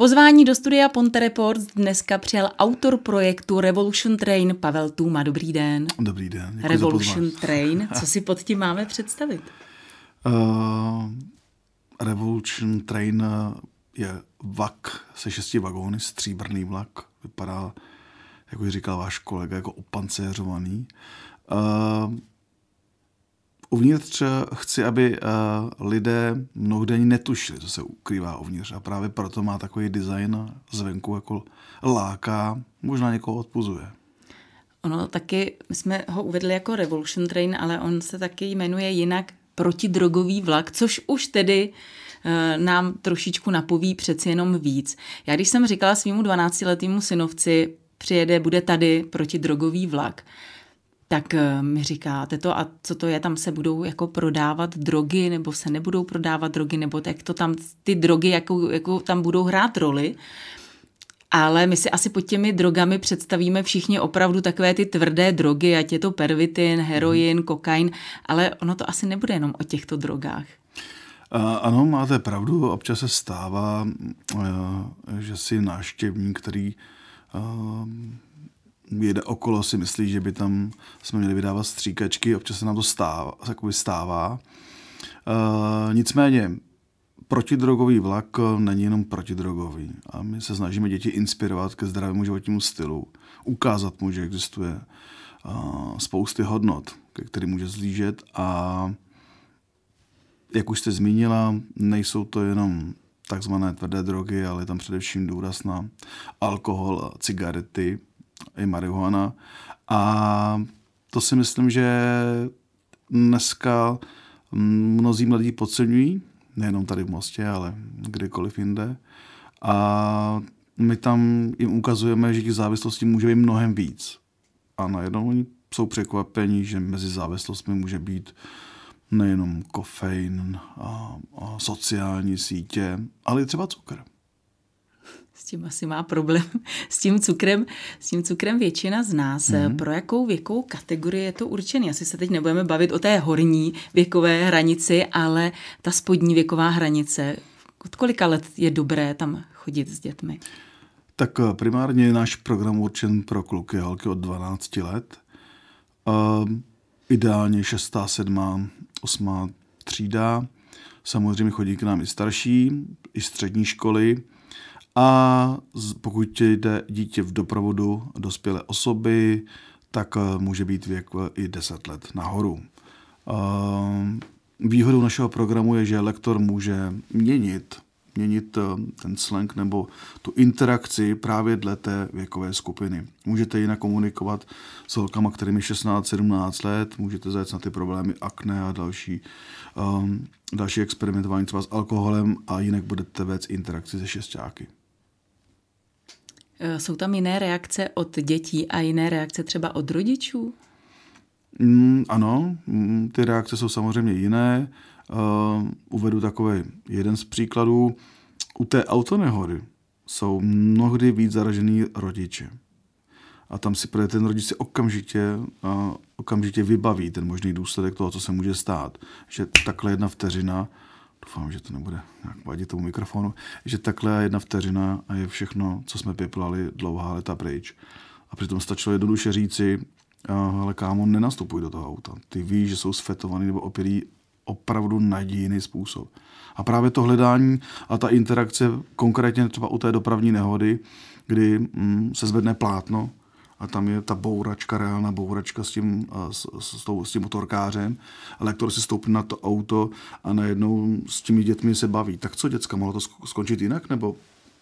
Pozvání do studia Ponte Report dneska přijal autor projektu Revolution Train Pavel Tuma. Dobrý den. Dobrý den. Revolution Train, co si pod tím máme představit? Uh, Revolution Train je vlak se šesti vagóny, stříbrný vlak. Vypadá, jak říkal váš kolega, jako opancéřovaný. Uh, Uvnitř chci, aby uh, lidé mnohdy ani netušili, co se ukrývá uvnitř. A právě proto má takový design zvenku jako láká, možná někoho odpuzuje. Ono taky, my jsme ho uvedli jako Revolution Train, ale on se taky jmenuje jinak protidrogový vlak, což už tedy uh, nám trošičku napoví přeci jenom víc. Já když jsem říkala svýmu 12-letýmu synovci, přijede, bude tady protidrogový vlak, tak eh, mi říkáte to a co to je, tam se budou jako prodávat drogy nebo se nebudou prodávat drogy, nebo jak to tam, ty drogy, jakou, jakou tam budou hrát roli. Ale my si asi pod těmi drogami představíme všichni opravdu takové ty tvrdé drogy, ať je to pervitin, heroin, kokain, ale ono to asi nebude jenom o těchto drogách. Ano, máte pravdu, občas se stává, eh, že si náštěvník, který eh, jede okolo, si myslí, že by tam jsme měli vydávat stříkačky, občas se nám to stává. stává. Uh, nicméně, protidrogový vlak není jenom protidrogový. A my se snažíme děti inspirovat ke zdravému životnímu stylu, ukázat mu, že existuje uh, spousty hodnot, ke kterým může zlížet a jak už jste zmínila, nejsou to jenom takzvané tvrdé drogy, ale je tam především důraz na alkohol a cigarety, i marihuana. A to si myslím, že dneska mnozí mladí podceňují, nejenom tady v Mostě, ale kdekoliv jinde. A my tam jim ukazujeme, že těch závislostí může být mnohem víc. A najednou oni jsou překvapení, že mezi závislostmi může být nejenom kofein a, a sociální sítě, ale i třeba cukr s tím asi má problém, s tím cukrem, s tím cukrem většina z nás. Mm-hmm. Pro jakou věkovou kategorii je to určený? Asi se teď nebudeme bavit o té horní věkové hranici, ale ta spodní věková hranice. Od kolika let je dobré tam chodit s dětmi? Tak eh, primárně je náš program určen pro kluky a holky od 12 let. Uh, ideálně 6., 7., 8. třída. Samozřejmě chodí k nám i starší, i střední školy. A pokud jde dítě v doprovodu dospělé osoby, tak eh, může být věk eh, i 10 let nahoru. Eh, výhodou našeho programu je, že lektor může měnit, měnit ten slang nebo tu interakci právě dle té věkové skupiny. Můžete jinak komunikovat s holkama, kterými 16-17 let, můžete zajít na ty problémy akné a další, um, další experimentování třeba s alkoholem a jinak budete vést interakci se šestáky. Eh, jsou tam jiné reakce od dětí a jiné reakce třeba od rodičů? Mm, ano, mm, ty reakce jsou samozřejmě jiné. Uh, uvedu takový jeden z příkladů. U té autonehody jsou mnohdy víc zaražený rodiče. A tam si ten rodič si okamžitě, uh, okamžitě vybaví ten možný důsledek toho, co se může stát. Že takhle jedna vteřina doufám, že to nebude nějak vadit tomu mikrofonu, že takhle jedna vteřina a je všechno, co jsme piplali dlouhá leta pryč. A přitom stačilo jednoduše říci, ale kámo, nenastupuj do toho auta. Ty víš, že jsou sfetovaný nebo opilí opravdu nadějný způsob. A právě to hledání a ta interakce, konkrétně třeba u té dopravní nehody, kdy mm, se zvedne plátno a tam je ta bouračka, reálná bouračka s tím, s, s, s, tím motorkářem. A lektor si stoupne na to auto a najednou s těmi dětmi se baví. Tak co, děcka, mohlo to skončit jinak? Nebo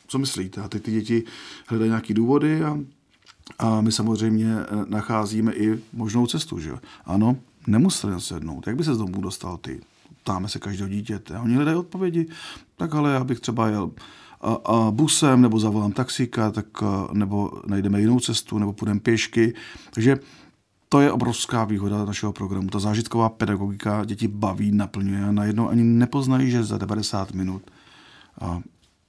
co myslíte? A teď ty děti hledají nějaké důvody a, a my samozřejmě e, nacházíme i možnou cestu. Že? Ano, nemuseli sednout. Jak by se z domu dostal ty? Ptáme se každého dítěte. A oni hledají odpovědi. Tak ale já bych třeba jel a, busem, nebo zavolám taxíka, tak, nebo najdeme jinou cestu, nebo půjdeme pěšky. Takže to je obrovská výhoda našeho programu. Ta zážitková pedagogika děti baví, naplňuje a najednou ani nepoznají, že za 90 minut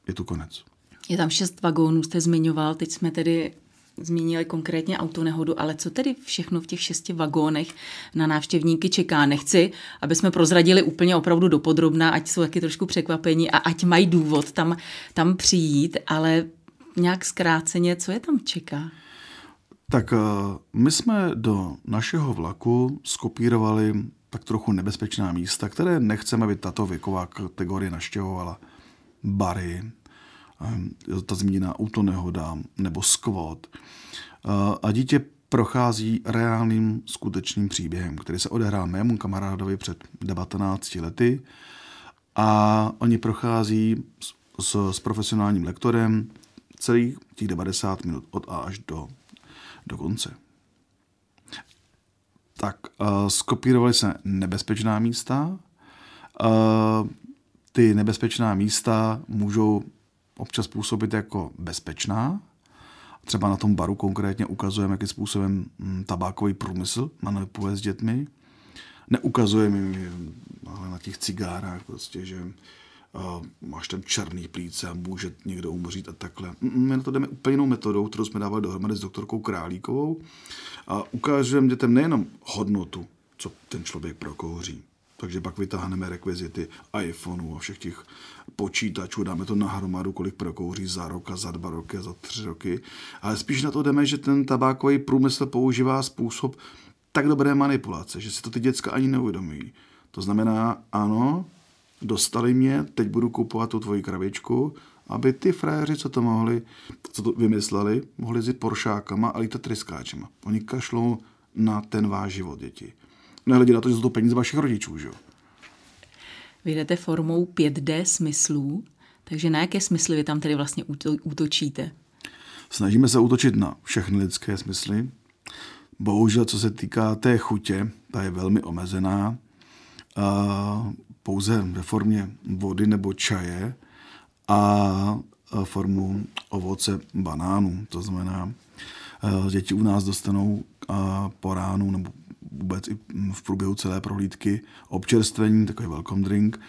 je tu konec. Je tam šest vagónů, jste zmiňoval, teď jsme tedy zmínili konkrétně autonehodu, ale co tedy všechno v těch šesti vagónech na návštěvníky čeká? Nechci, aby jsme prozradili úplně opravdu dopodrobná, ať jsou taky trošku překvapení a ať mají důvod tam, tam přijít, ale nějak zkráceně, co je tam čeká? Tak eh, my jsme do našeho vlaku skopírovali tak trochu nebezpečná místa, které nechceme, aby tato věková kategorie naštěvovala. Bary, ta zmíněná autonehoda nebo skvot. Eh, a dítě prochází reálným skutečným příběhem, který se odehrál mému kamarádovi před 19 lety a oni prochází s, s profesionálním lektorem celých těch 90 minut od A až do, do konce. Tak uh, skopírovali se nebezpečná místa. Uh, ty nebezpečná místa můžou občas působit jako bezpečná. Třeba na tom baru konkrétně ukazujeme, jakým způsobem hm, tabákový průmysl manipuluje s dětmi. Neukazujeme jim ale na těch cigárách prostě, že uh, máš tam černý plíce a může někdo umřít a takhle. My na to jdeme úplně jinou metodou, kterou jsme dávali dohromady s doktorkou Králíkovou a ukážeme dětem nejenom hodnotu, co ten člověk prokouří, takže pak vytáhneme rekvizity iPhoneu a všech těch počítačů, dáme to na hromadu, kolik prokouří za rok a za dva roky a za tři roky. Ale spíš na to jdeme, že ten tabákový průmysl používá způsob tak dobré manipulace, že si to ty děcka ani neuvědomují. To znamená, ano, dostali mě, teď budu kupovat tu tvoji krabičku, aby ty frajeři, co to mohli, co to vymysleli, mohli jít poršákama a lítat tryskáčema. Oni kašlou na ten váš život, děti. Nehledě na to, že jsou to peníze vašich rodičů, že jo. Vy jdete formou 5D smyslů, takže na jaké smysly vy tam tedy vlastně útočíte? Snažíme se útočit na všechny lidské smysly. Bohužel, co se týká té chutě, ta je velmi omezená. A pouze ve formě vody nebo čaje a formu ovoce banánu. To znamená, děti u nás dostanou po ránu nebo vůbec i v průběhu celé prohlídky občerstvení, takový welcome drink.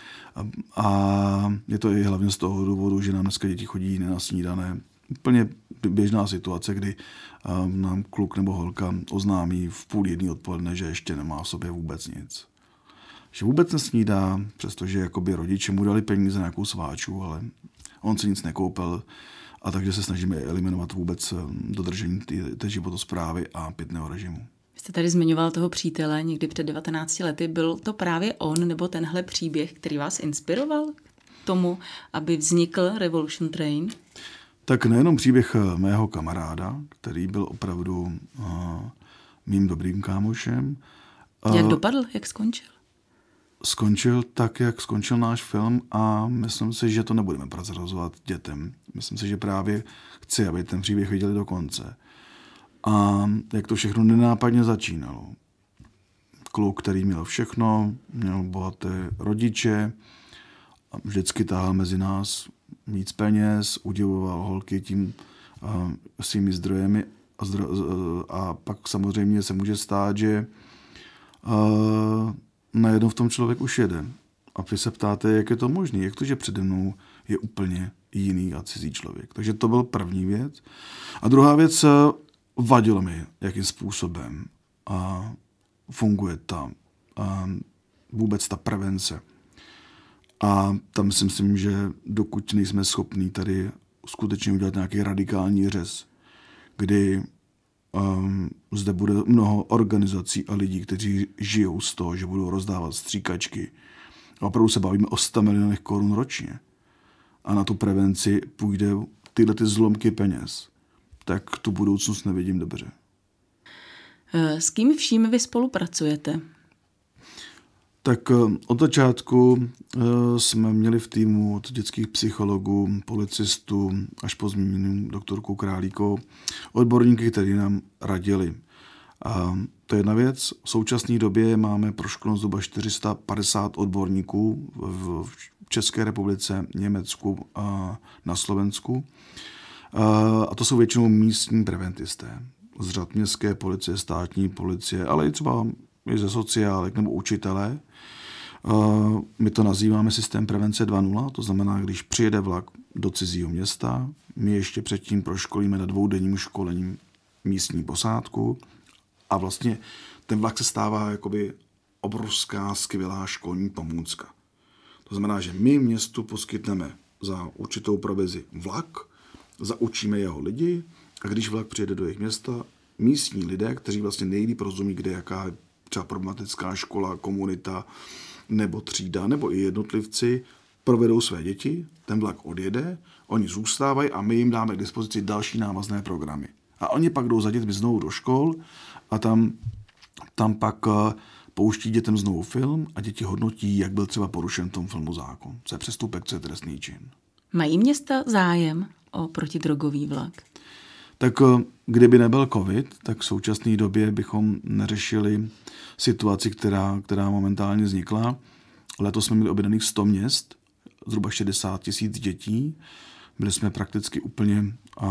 A je to i hlavně z toho důvodu, že nám dneska děti chodí nenasnídané. Úplně běžná situace, kdy nám kluk nebo holka oznámí v půl jedný odpoledne, že ještě nemá v sobě vůbec nic. Že vůbec nesnídá, přestože jakoby rodiče mu dali peníze na nějakou sváču, ale on si nic nekoupil, a takže se snažíme eliminovat vůbec dodržení té životosprávy a pitného režimu. Vy jste tady zmiňoval toho přítele někdy před 19 lety. Byl to právě on nebo tenhle příběh, který vás inspiroval k tomu, aby vznikl Revolution Train? Tak nejenom příběh eh, mého kamaráda, který byl opravdu uh, mým dobrým kámošem. Jak uh, dopadl? Jak skončil? Skončil tak, jak skončil náš film a myslím si, že to nebudeme prozrazovat dětem. Myslím si, že právě chci, aby ten příběh viděli do konce. A jak to všechno nenápadně začínalo. Kluk, který měl všechno, měl bohaté rodiče, vždycky tahal mezi nás víc peněz, udivoval holky tím uh, svými zdrojemi a, zdro, uh, a pak samozřejmě se může stát, že uh, najednou v tom člověk už jede. A vy se ptáte, jak je to možné, jak to, že přede mnou je úplně jiný a cizí člověk. Takže to byl první věc. A druhá věc, vadilo mi, jakým způsobem a funguje ta a vůbec ta prevence. A tam si myslím, že dokud nejsme schopní tady skutečně udělat nějaký radikální řez, kdy um, zde bude mnoho organizací a lidí, kteří žijou z toho, že budou rozdávat stříkačky. A opravdu se bavíme o 100 milionech korun ročně. A na tu prevenci půjde tyhle ty zlomky peněz tak tu budoucnost nevidím dobře. Eh, s kým vším vy spolupracujete? Tak eh, od začátku eh, jsme měli v týmu od dětských psychologů, policistů až po zmíněným doktorku Králíkou odborníky, kteří nám radili. A to je jedna věc. V současné době máme proškoleno zhruba 450 odborníků v České republice, Německu a na Slovensku. A to jsou většinou místní preventisté z řad městské policie, státní policie, ale i třeba i ze sociálek nebo učitelé. My to nazýváme systém prevence 2.0, to znamená, když přijede vlak do cizího města, my ještě předtím proškolíme na dvoudenním školením místní posádku a vlastně ten vlak se stává jakoby obrovská skvělá školní pomůcka. To znamená, že my městu poskytneme za určitou provizi vlak, zaučíme jeho lidi a když vlak přijede do jejich města, místní lidé, kteří vlastně nejlíp rozumí, kde jaká je třeba problematická škola, komunita nebo třída, nebo i jednotlivci, provedou své děti, ten vlak odjede, oni zůstávají a my jim dáme k dispozici další návazné programy. A oni pak jdou za dětmi znovu do škol a tam, tam pak eh, pouští dětem znovu film a děti hodnotí, jak byl třeba porušen v tom filmu zákon. Co je přestupek, co je trestný čin. Mají města zájem o protidrogový vlak? Tak eh, kdyby nebyl covid, tak v současné době bychom neřešili situaci, která, která momentálně vznikla. Letos jsme měli objednaných 100 měst, zhruba 60 tisíc dětí. Byli jsme prakticky úplně a,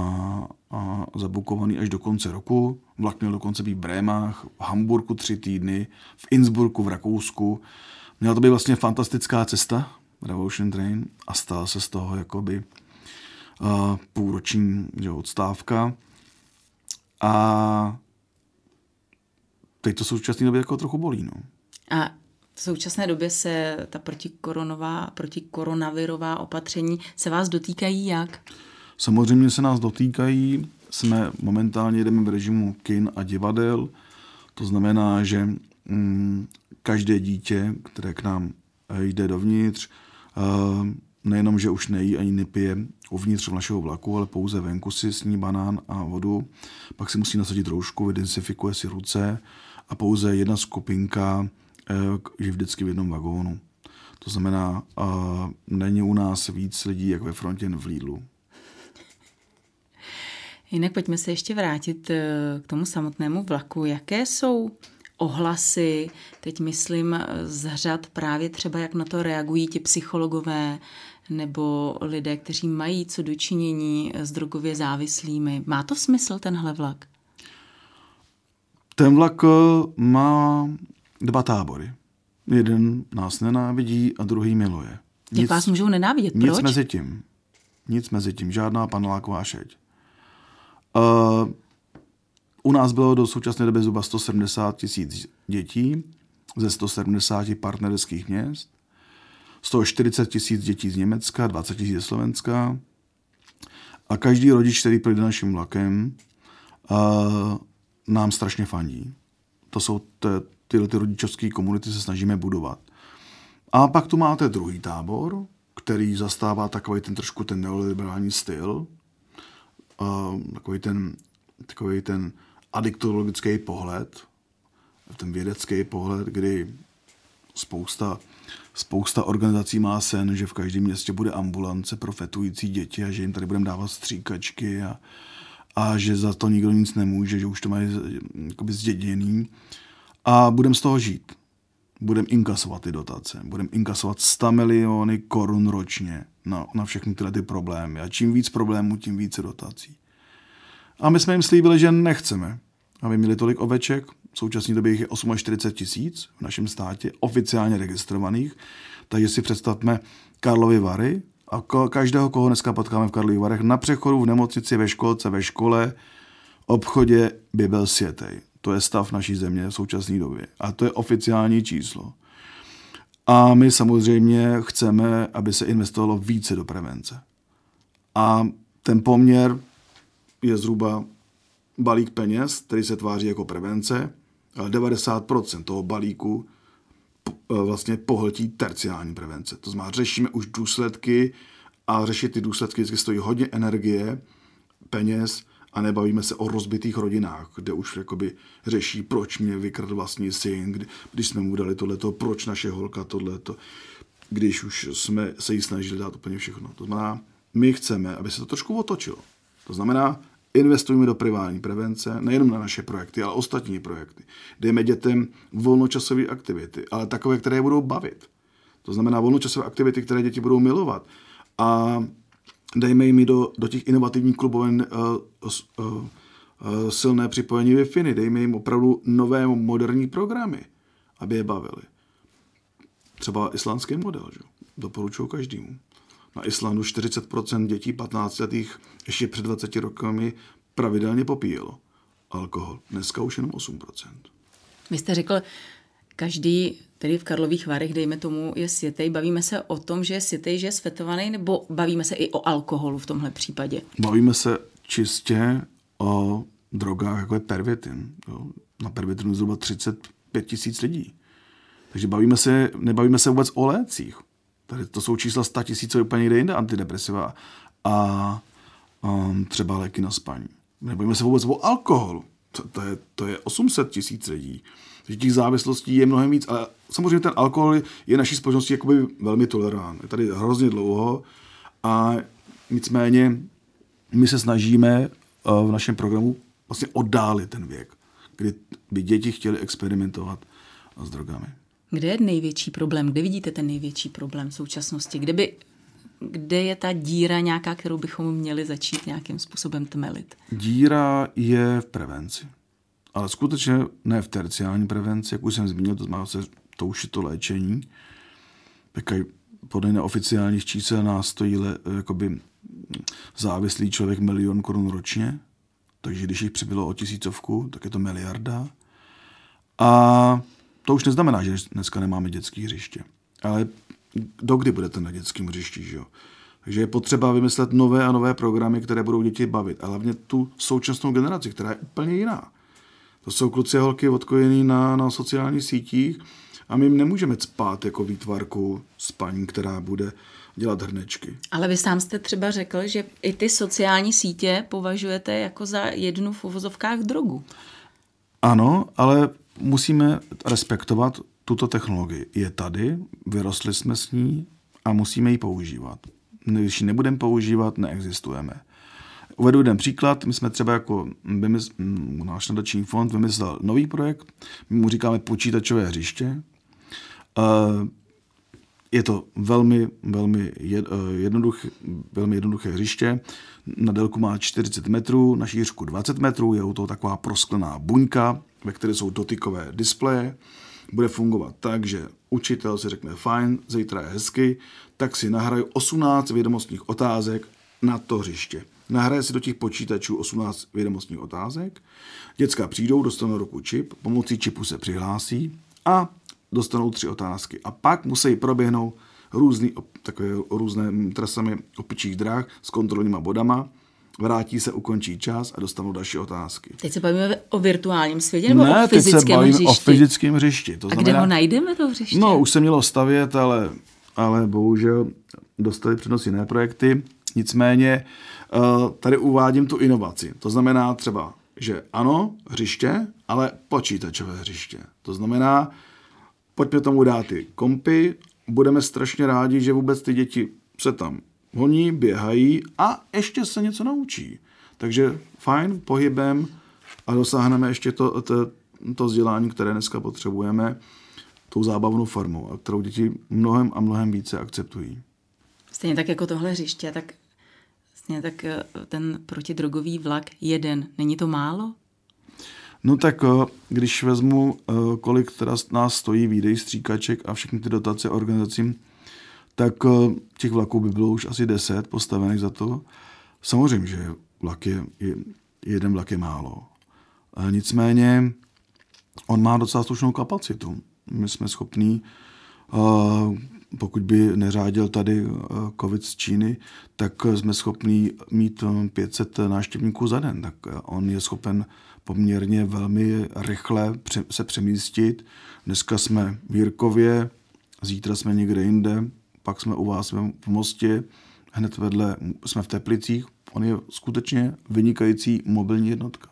a zabukovaný až do konce roku. Vlak měl dokonce být v Brémách, v Hamburgu tři týdny, v Innsbrucku v Rakousku. Měla to být vlastně fantastická cesta, Revolution Train, a stala se z toho jakoby půlroční že, odstávka. A teď to současné době jako trochu bolí. No. A v současné době se ta protikoronová, protikoronavirová opatření se vás dotýkají jak? Samozřejmě se nás dotýkají. Jsme momentálně jdeme v režimu kin a divadel. To znamená, že mm, každé dítě, které k nám eh, jde dovnitř, uh, nejenom, že už nejí ani nepije uvnitř našeho vlaku, ale pouze venku si sní banán a vodu, pak si musí nasadit roušku, vydezinfikuje si ruce a pouze jedna skupinka eh, je vždycky v jednom vagónu. To znamená, není u nás víc lidí, jak ve frontě v Lidlu. Jinak pojďme se ještě vrátit eh, k tomu samotnému vlaku. Jaké jsou ohlasy, teď myslím z řad právě třeba, jak na to reagují ti psychologové nebo lidé, kteří mají co dočinění s drogově závislými. Má to smysl tenhle vlak? Ten vlak eh, má dva tábory. Jeden nás nenávidí a druhý miluje. Nic, Jak vás můžou nenávidět? Proč? Nic mezi tím. Nic mezi tím. Žádná paneláková šeť. Uh, u nás bylo do současné doby zhruba 170 tisíc dětí ze 170 partnerských měst. 140 tisíc dětí z Německa, 20 tisíc ze Slovenska. A každý rodič, který projde naším vlakem, uh, nám strašně fandí. To jsou te, tyhle ty rodičovské komunity se snažíme budovat. A pak tu máte druhý tábor, který zastává takový ten trošku ten neoliberální styl, uh, takový ten, takový ten adiktologický pohled, ten vědecký pohled, kdy spousta, spousta organizací má sen, že v každém městě bude ambulance pro fetující děti a že jim tady budeme dávat stříkačky a, a že za to nikdo nic nemůže, že už to mají jakoby zděděný. A budeme z toho žít. Budeme inkasovat ty dotace. Budeme inkasovat 100 miliony korun ročně na, na všechny tyhle ty problémy. A čím víc problémů, tím více dotací. A my jsme jim slíbili, že nechceme, aby měli tolik oveček. V současné době jich je 48 tisíc v našem státě, oficiálně registrovaných. Takže si představme Karlovy Vary a každého, koho dneska potkáme v Karlových Varech, na přechodu v nemocnici, ve školce, ve škole, obchodě by byl světej. To je stav naší země v současné době. A to je oficiální číslo. A my samozřejmě chceme, aby se investovalo více do prevence. A ten poměr je zhruba balík peněz, který se tváří jako prevence, ale 90% toho balíku e, vlastně pohltí terciální prevence. To znamená, řešíme už důsledky a řešit ty důsledky vždycky stojí hodně energie, peněz a nebavíme se o rozbitých rodinách, kde už jakoby řeší, proč mě vykradl vlastní syn, kdy, když jsme mu dali tohleto, proč naše holka tohleto, když už jsme se jí snažili dát úplně všechno. To znamená, my chceme, aby se to trošku otočilo. To znamená, investujeme do privátní prevence, nejenom na naše projekty, ale ostatní projekty. Dejme dětem volnočasové aktivity, ale takové, které je budou bavit. To znamená volnočasové aktivity, které děti budou milovat. A dejme jim do, do těch inovativních kluboven uh, uh, uh, silné připojení Wi-Fi, dejme jim opravdu nové moderní programy, aby je bavili. Třeba islandský model, že? doporučuji každému. Na Islandu 40% dětí 15 letých ještě před 20 rokami pravidelně popíjelo. alkohol. Dneska už jenom 8%. Vy jste řekl, každý, tedy v Karlových Varech, dejme tomu, je světej. Bavíme se o tom, že je světej, že je světovaný, nebo bavíme se i o alkoholu v tomhle případě? Bavíme se čistě o drogách, jako je pervitin. Jo. Na pervitinu zhruba 35 tisíc lidí. Takže bavíme se, nebavíme se vůbec o lécích. Tady to jsou čísla 100 tisíc, úplně někde jinde, antidepresiva a um, třeba léky na spaní. Nebojíme se vůbec o alkoholu. To, to, je, to je 800 tisíc lidí. Takže těch závislostí je mnohem víc. Ale samozřejmě ten alkohol je naší společnosti jakoby velmi tolerán. Je tady hrozně dlouho a nicméně my se snažíme uh, v našem programu vlastně oddálit ten věk, kdy by děti chtěly experimentovat s drogami. Kde je největší problém? Kde vidíte ten největší problém v současnosti? Kde, by, kde je ta díra nějaká, kterou bychom měli začít nějakým způsobem tmelit? Díra je v prevenci. Ale skutečně ne v terciální prevenci, jak už jsem zmínil, to znamená se to už je to léčení. Takaj podle neoficiálních čísel nás stojí le, jakoby závislý člověk milion korun ročně, takže když jich přibylo o tisícovku, tak je to miliarda. A to už neznamená, že dneska nemáme dětské hřiště. Ale dokdy budete na dětském hřišti, že jo? Takže je potřeba vymyslet nové a nové programy, které budou děti bavit. A hlavně tu současnou generaci, která je úplně jiná. To jsou kluci a holky odkojený na, na sociálních sítích a my jim nemůžeme spát jako výtvarku s paní, která bude dělat hrnečky. Ale vy sám jste třeba řekl, že i ty sociální sítě považujete jako za jednu v uvozovkách drogu. Ano, ale musíme respektovat tuto technologii. Je tady, vyrostli jsme s ní a musíme ji používat. Když ji nebudeme používat, neexistujeme. Uvedu jeden příklad. My jsme třeba jako vymysl, náš nadační fond vymyslel nový projekt. My mu říkáme počítačové hřiště. Eh, je to velmi, velmi eh, jednoduché, velmi jednoduché hřiště. Na délku má 40 metrů, na šířku 20 metrů. Je to taková prosklená buňka, ve které jsou dotykové displeje. Bude fungovat tak, že učitel si řekne fajn, zítra je hezky, tak si nahraju 18 vědomostních otázek na to hřiště. Nahraje si do těch počítačů 18 vědomostních otázek, děcka přijdou, dostanou ruku čip, pomocí čipu se přihlásí a dostanou tři otázky. A pak musí proběhnout různý, takové různé trasami opičích dráh s kontrolníma bodama, vrátí se, ukončí čas a dostanou další otázky. Teď se bavíme o virtuálním světě nebo ne, o fyzickém teď se bavím hřišti? o fyzickém hřišti. To a znamená, kde ho najdeme, to hřiště? No, už se mělo stavět, ale, ale bohužel dostali přednost jiné projekty. Nicméně eh, tady uvádím tu inovaci. To znamená třeba, že ano, hřiště, ale počítačové hřiště. To znamená, pojďme tomu dát ty kompy, budeme strašně rádi, že vůbec ty děti se tam honí, běhají a ještě se něco naučí. Takže fajn, pohybem a dosáhneme ještě to, to, to vzdělání, které dneska potřebujeme, tou zábavnou formou, a kterou děti mnohem a mnohem více akceptují. Stejně tak jako tohle hřiště, tak stejně tak eh, ten protidrogový vlak jeden. Není to málo? No tak eh, když vezmu, eh, kolik teda nás stojí výdej stříkaček a všechny ty dotace organizacím, tak těch vlaků by bylo už asi 10 postavených za to. Samozřejmě, že vlak je, je, jeden vlak je málo. Nicméně on má docela slušnou kapacitu. My jsme schopní pokud by neřádil tady eh, covid z Číny, tak jsme schopni mít 500 eh, návštěvníků za den. Tak eh, on je schopen poměrně velmi rychle se přemístit. Dneska jsme v Jirkově, zítra jsme někde jinde, pak jsme u vás v Mostě, hned vedle jsme v Teplicích. On je skutečně vynikající mobilní jednotka.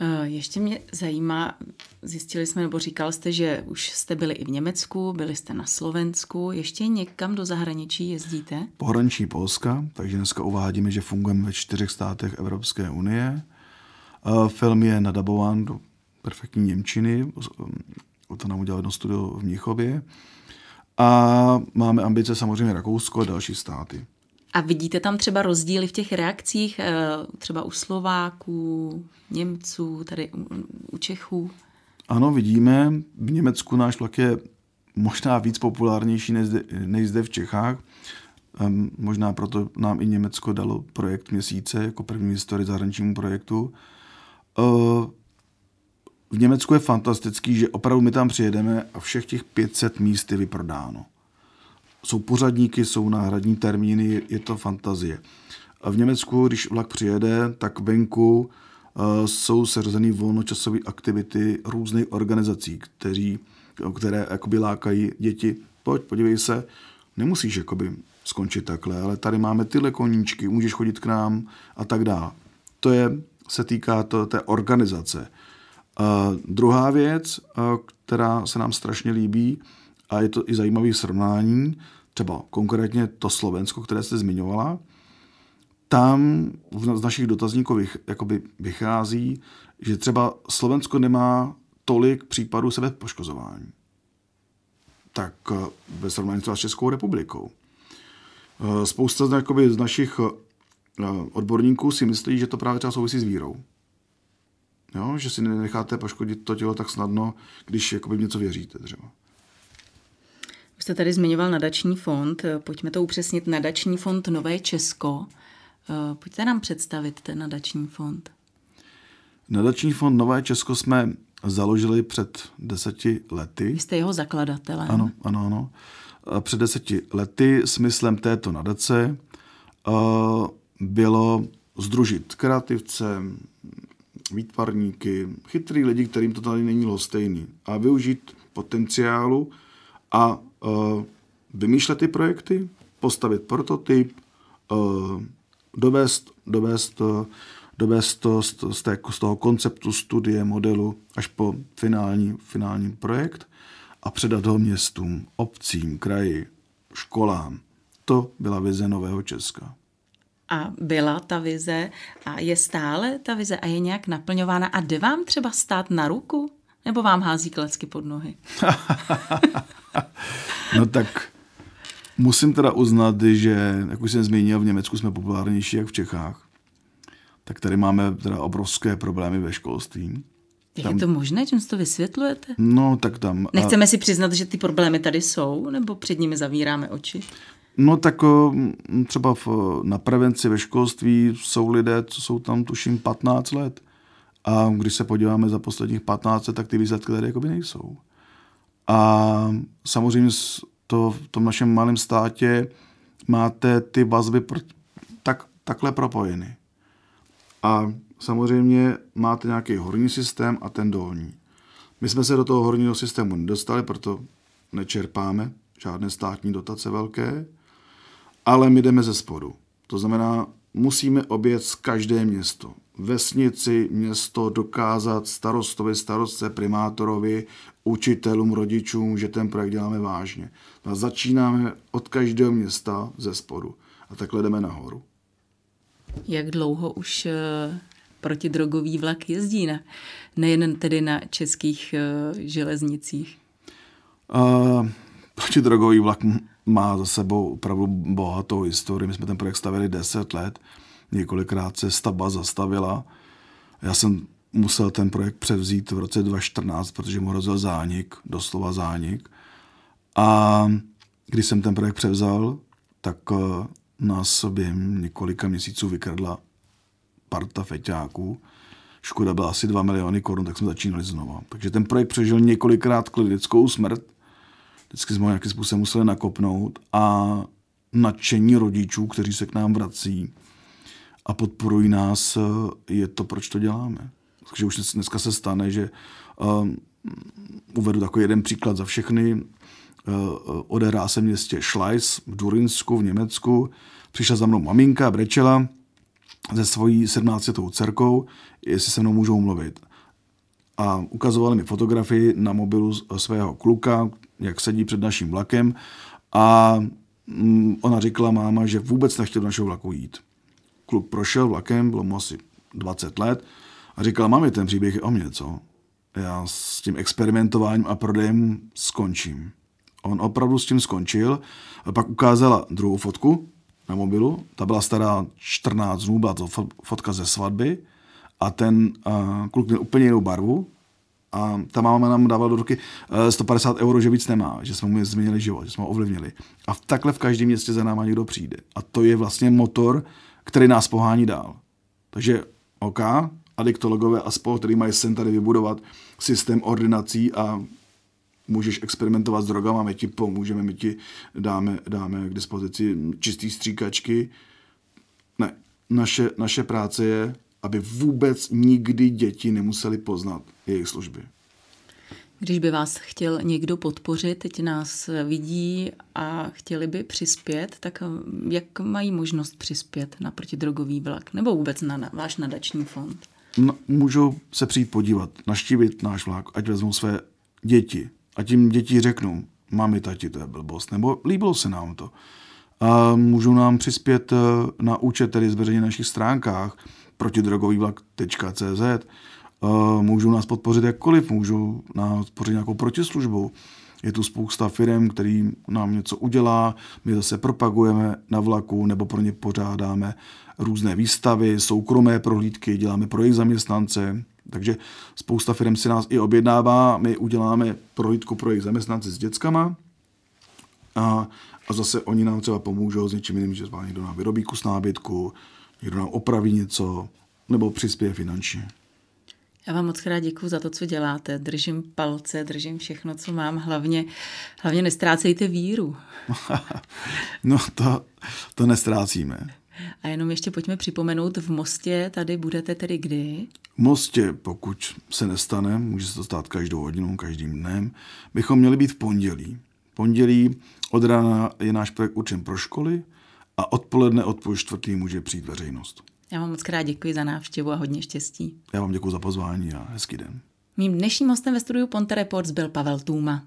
Eh, ještě mě zajímá, zjistili jsme, nebo říkal jste, že už jste byli i v Německu, byli jste na Slovensku, ještě někam do zahraničí jezdíte? Pohraničí Polska, takže dneska uvádíme, že fungujeme ve čtyřech státech Evropské unie. Eh, film je nadabován do perfektní Němčiny, to nám udělal jedno studio v Mnichově. A máme ambice samozřejmě Rakousko a další státy. A vidíte tam třeba rozdíly v těch reakcích, eh, třeba u Slováků, Němců, tady u Čechů? Ano, vidíme. V Německu náš vlak je možná víc populárnější než zde, než zde v Čechách. Um, možná proto nám i Německo dalo projekt měsíce jako první historii zahraničnímu projektu. V Německu je fantastický, že opravdu my tam přijedeme a všech těch 500 míst je vyprodáno. Jsou pořadníky, jsou náhradní termíny, je to fantazie. A v Německu, když vlak přijede, tak venku uh, jsou seřazený volnočasové aktivity různých organizací, kteří, které jakoby lákají děti. Pojď, podívej se, nemusíš jakoby skončit takhle, ale tady máme tyhle koníčky, můžeš chodit k nám a tak dále. To je, se týká to, té organizace. Uh, druhá věc, uh, která se nám strašně líbí, a je to i zajímavý srovnání, třeba konkrétně to Slovensko, které jste zmiňovala, tam z našich dotazníkových jakoby vychází, že třeba Slovensko nemá tolik případů sebepoškozování. Tak uh, ve srovnání s Českou republikou. Spousta z, jakoby, z našich odborníků si myslí, že to právě třeba souvisí s vírou. Jo? Že si nenecháte poškodit to tělo tak snadno, když jakoby něco věříte třeba. Už jste tady zmiňoval nadační fond, pojďme to upřesnit. Nadační fond Nové Česko. Eh, pojďte nám představit ten nadační fond. Nadační fond Nové Česko jsme založili před deseti lety. Vy jste jeho zakladatelem. Ano, ano, ano. Před deseti lety smyslem této nadace eh, bylo združit kreativce, výtvarníky, chytrý lidi, kterým to tady není lhostejný a využít potenciálu a uh, vymýšlet ty projekty, postavit prototyp, uh, dovést, dovést, uh, dovést to z, z, té, z toho konceptu studie, modelu až po finální, finální projekt a předat ho městům, obcím, kraji, školám. To byla vize Nového Česka a byla ta vize a je stále ta vize a je nějak naplňována a jde vám třeba stát na ruku? Nebo vám hází klecky pod nohy? no tak musím teda uznat, že, jak už jsem zmínil, v Německu jsme populárnější jak v Čechách. Tak tady máme teda obrovské problémy ve školství. Tam... Je to možné, čím to vysvětlujete? No, tak tam... Nechceme a... si přiznat, že ty problémy tady jsou, nebo před nimi zavíráme oči? No tak třeba v, na prevenci ve školství jsou lidé, co jsou tam tuším 15 let. A když se podíváme za posledních 15 let, tak ty výsledky tady jakoby nejsou. A samozřejmě to v tom našem malém státě máte ty vazby pr- tak, takhle propojeny. A samozřejmě máte nějaký horní systém a ten dolní. My jsme se do toho horního systému nedostali, proto nečerpáme žádné státní dotace velké ale my jdeme ze spodu. To znamená, musíme obět z každé město. Vesnici, město dokázat starostovi, starostce, primátorovi, učitelům, rodičům, že ten projekt děláme vážně. A začínáme od každého města ze spodu. A takhle jdeme nahoru. Jak dlouho už eh, protidrogový vlak jezdí na, nejen tedy na českých uh, železnicích? Uh, protidrogový vlak má za sebou opravdu bohatou historii. My jsme ten projekt stavili 10 let, několikrát se stavba zastavila. Já jsem musel ten projekt převzít v roce 2014, protože mu hrozil zánik, doslova zánik. A když jsem ten projekt převzal, tak eh, nás během několika měsíců vykradla parta feťáků. Škoda byla asi 2 miliony korun, tak jsme začínali znova. Takže ten projekt přežil několikrát klinickou smrt, vždycky jsme ho nějakým způsobem museli nakopnout a nadšení rodičů, kteří se k nám vrací a podporují nás, je to, proč to děláme. Takže už dneska se stane, že uh, uvedu takový jeden příklad za všechny. Uh, odehrá se městě Schleiss v Durinsku v Německu. Přišla za mnou maminka, brečela ze svojí 17 dcerkou, jestli se mnou můžou mluvit. A ukazovali mi fotografii na mobilu svého kluka, jak sedí před naším vlakem a mm, ona říkala máma, že vůbec nechtěl do našeho vlaku jít. Kluk prošel vlakem, bylo mu asi 20 let a říkal, mami, ten příběh o mě, co? Já s tím experimentováním a prodejem skončím. On opravdu s tím skončil a pak ukázala druhou fotku na mobilu. Ta byla stará 14 dnů, byla to fotka ze svatby a ten uh, kluk měl úplně jinou barvu, a ta máma nám dávala do ruky 150 eh, euro, že víc nemá, že jsme mu změnili život, že jsme ho ovlivnili. A takhle v každém městě za náma někdo přijde. A to je vlastně motor, který nás pohání dál. Takže OK, adiktologové a spol, který mají sen tady vybudovat systém ordinací a můžeš experimentovat s drogama, my ti pomůžeme, my ti dáme, dáme k dispozici čistý stříkačky. Ne, naše, naše práce je, aby vůbec nikdy děti nemuseli poznat jejich služby. Když by vás chtěl někdo podpořit, teď nás vidí a chtěli by přispět, tak jak mají možnost přispět na protidrogový vlak nebo vůbec na, na váš nadační fond? No, můžou se přijít podívat, naštívit náš vlak, ať vezmou své děti, a tím děti řeknou, mami, tati, to je blbost, nebo líbilo se nám to. A můžou nám přispět eh, na účet, tedy zveřejně na našich stránkách protidrogovývlak.cz. Eh, můžou nás podpořit jakkoliv, můžou nás podpořit nějakou protislužbou. Je tu spousta firm, který nám něco udělá, my zase propagujeme na vlaku nebo pro ně pořádáme různé výstavy, soukromé prohlídky, děláme pro jejich zaměstnance, takže spousta firm si nás i objednává, my uděláme prohlídku pro jejich zaměstnance s dětskama a, a zase oni nám třeba pomůžou s něčím jiným, že někdo nám vyrobí kus nábytku, někdo nám opraví něco, nebo přispěje finančně. Já vám moc krát děkuji za to, co děláte. Držím palce, držím všechno, co mám. Hlavně, hlavně nestrácejte víru. no to, to nestrácíme. A jenom ještě pojďme připomenout, v Mostě tady budete tedy kdy? V Mostě, pokud se nestane, může se to stát každou hodinou, každým dnem, bychom měli být v pondělí. Pondělí od rána je náš projekt určen pro školy a odpoledne od půl čtvrtý může přijít veřejnost. Já vám moc krát děkuji za návštěvu a hodně štěstí. Já vám děkuji za pozvání a hezký den. Mým dnešním hostem ve studiu Ponte Reports byl Pavel Tůma.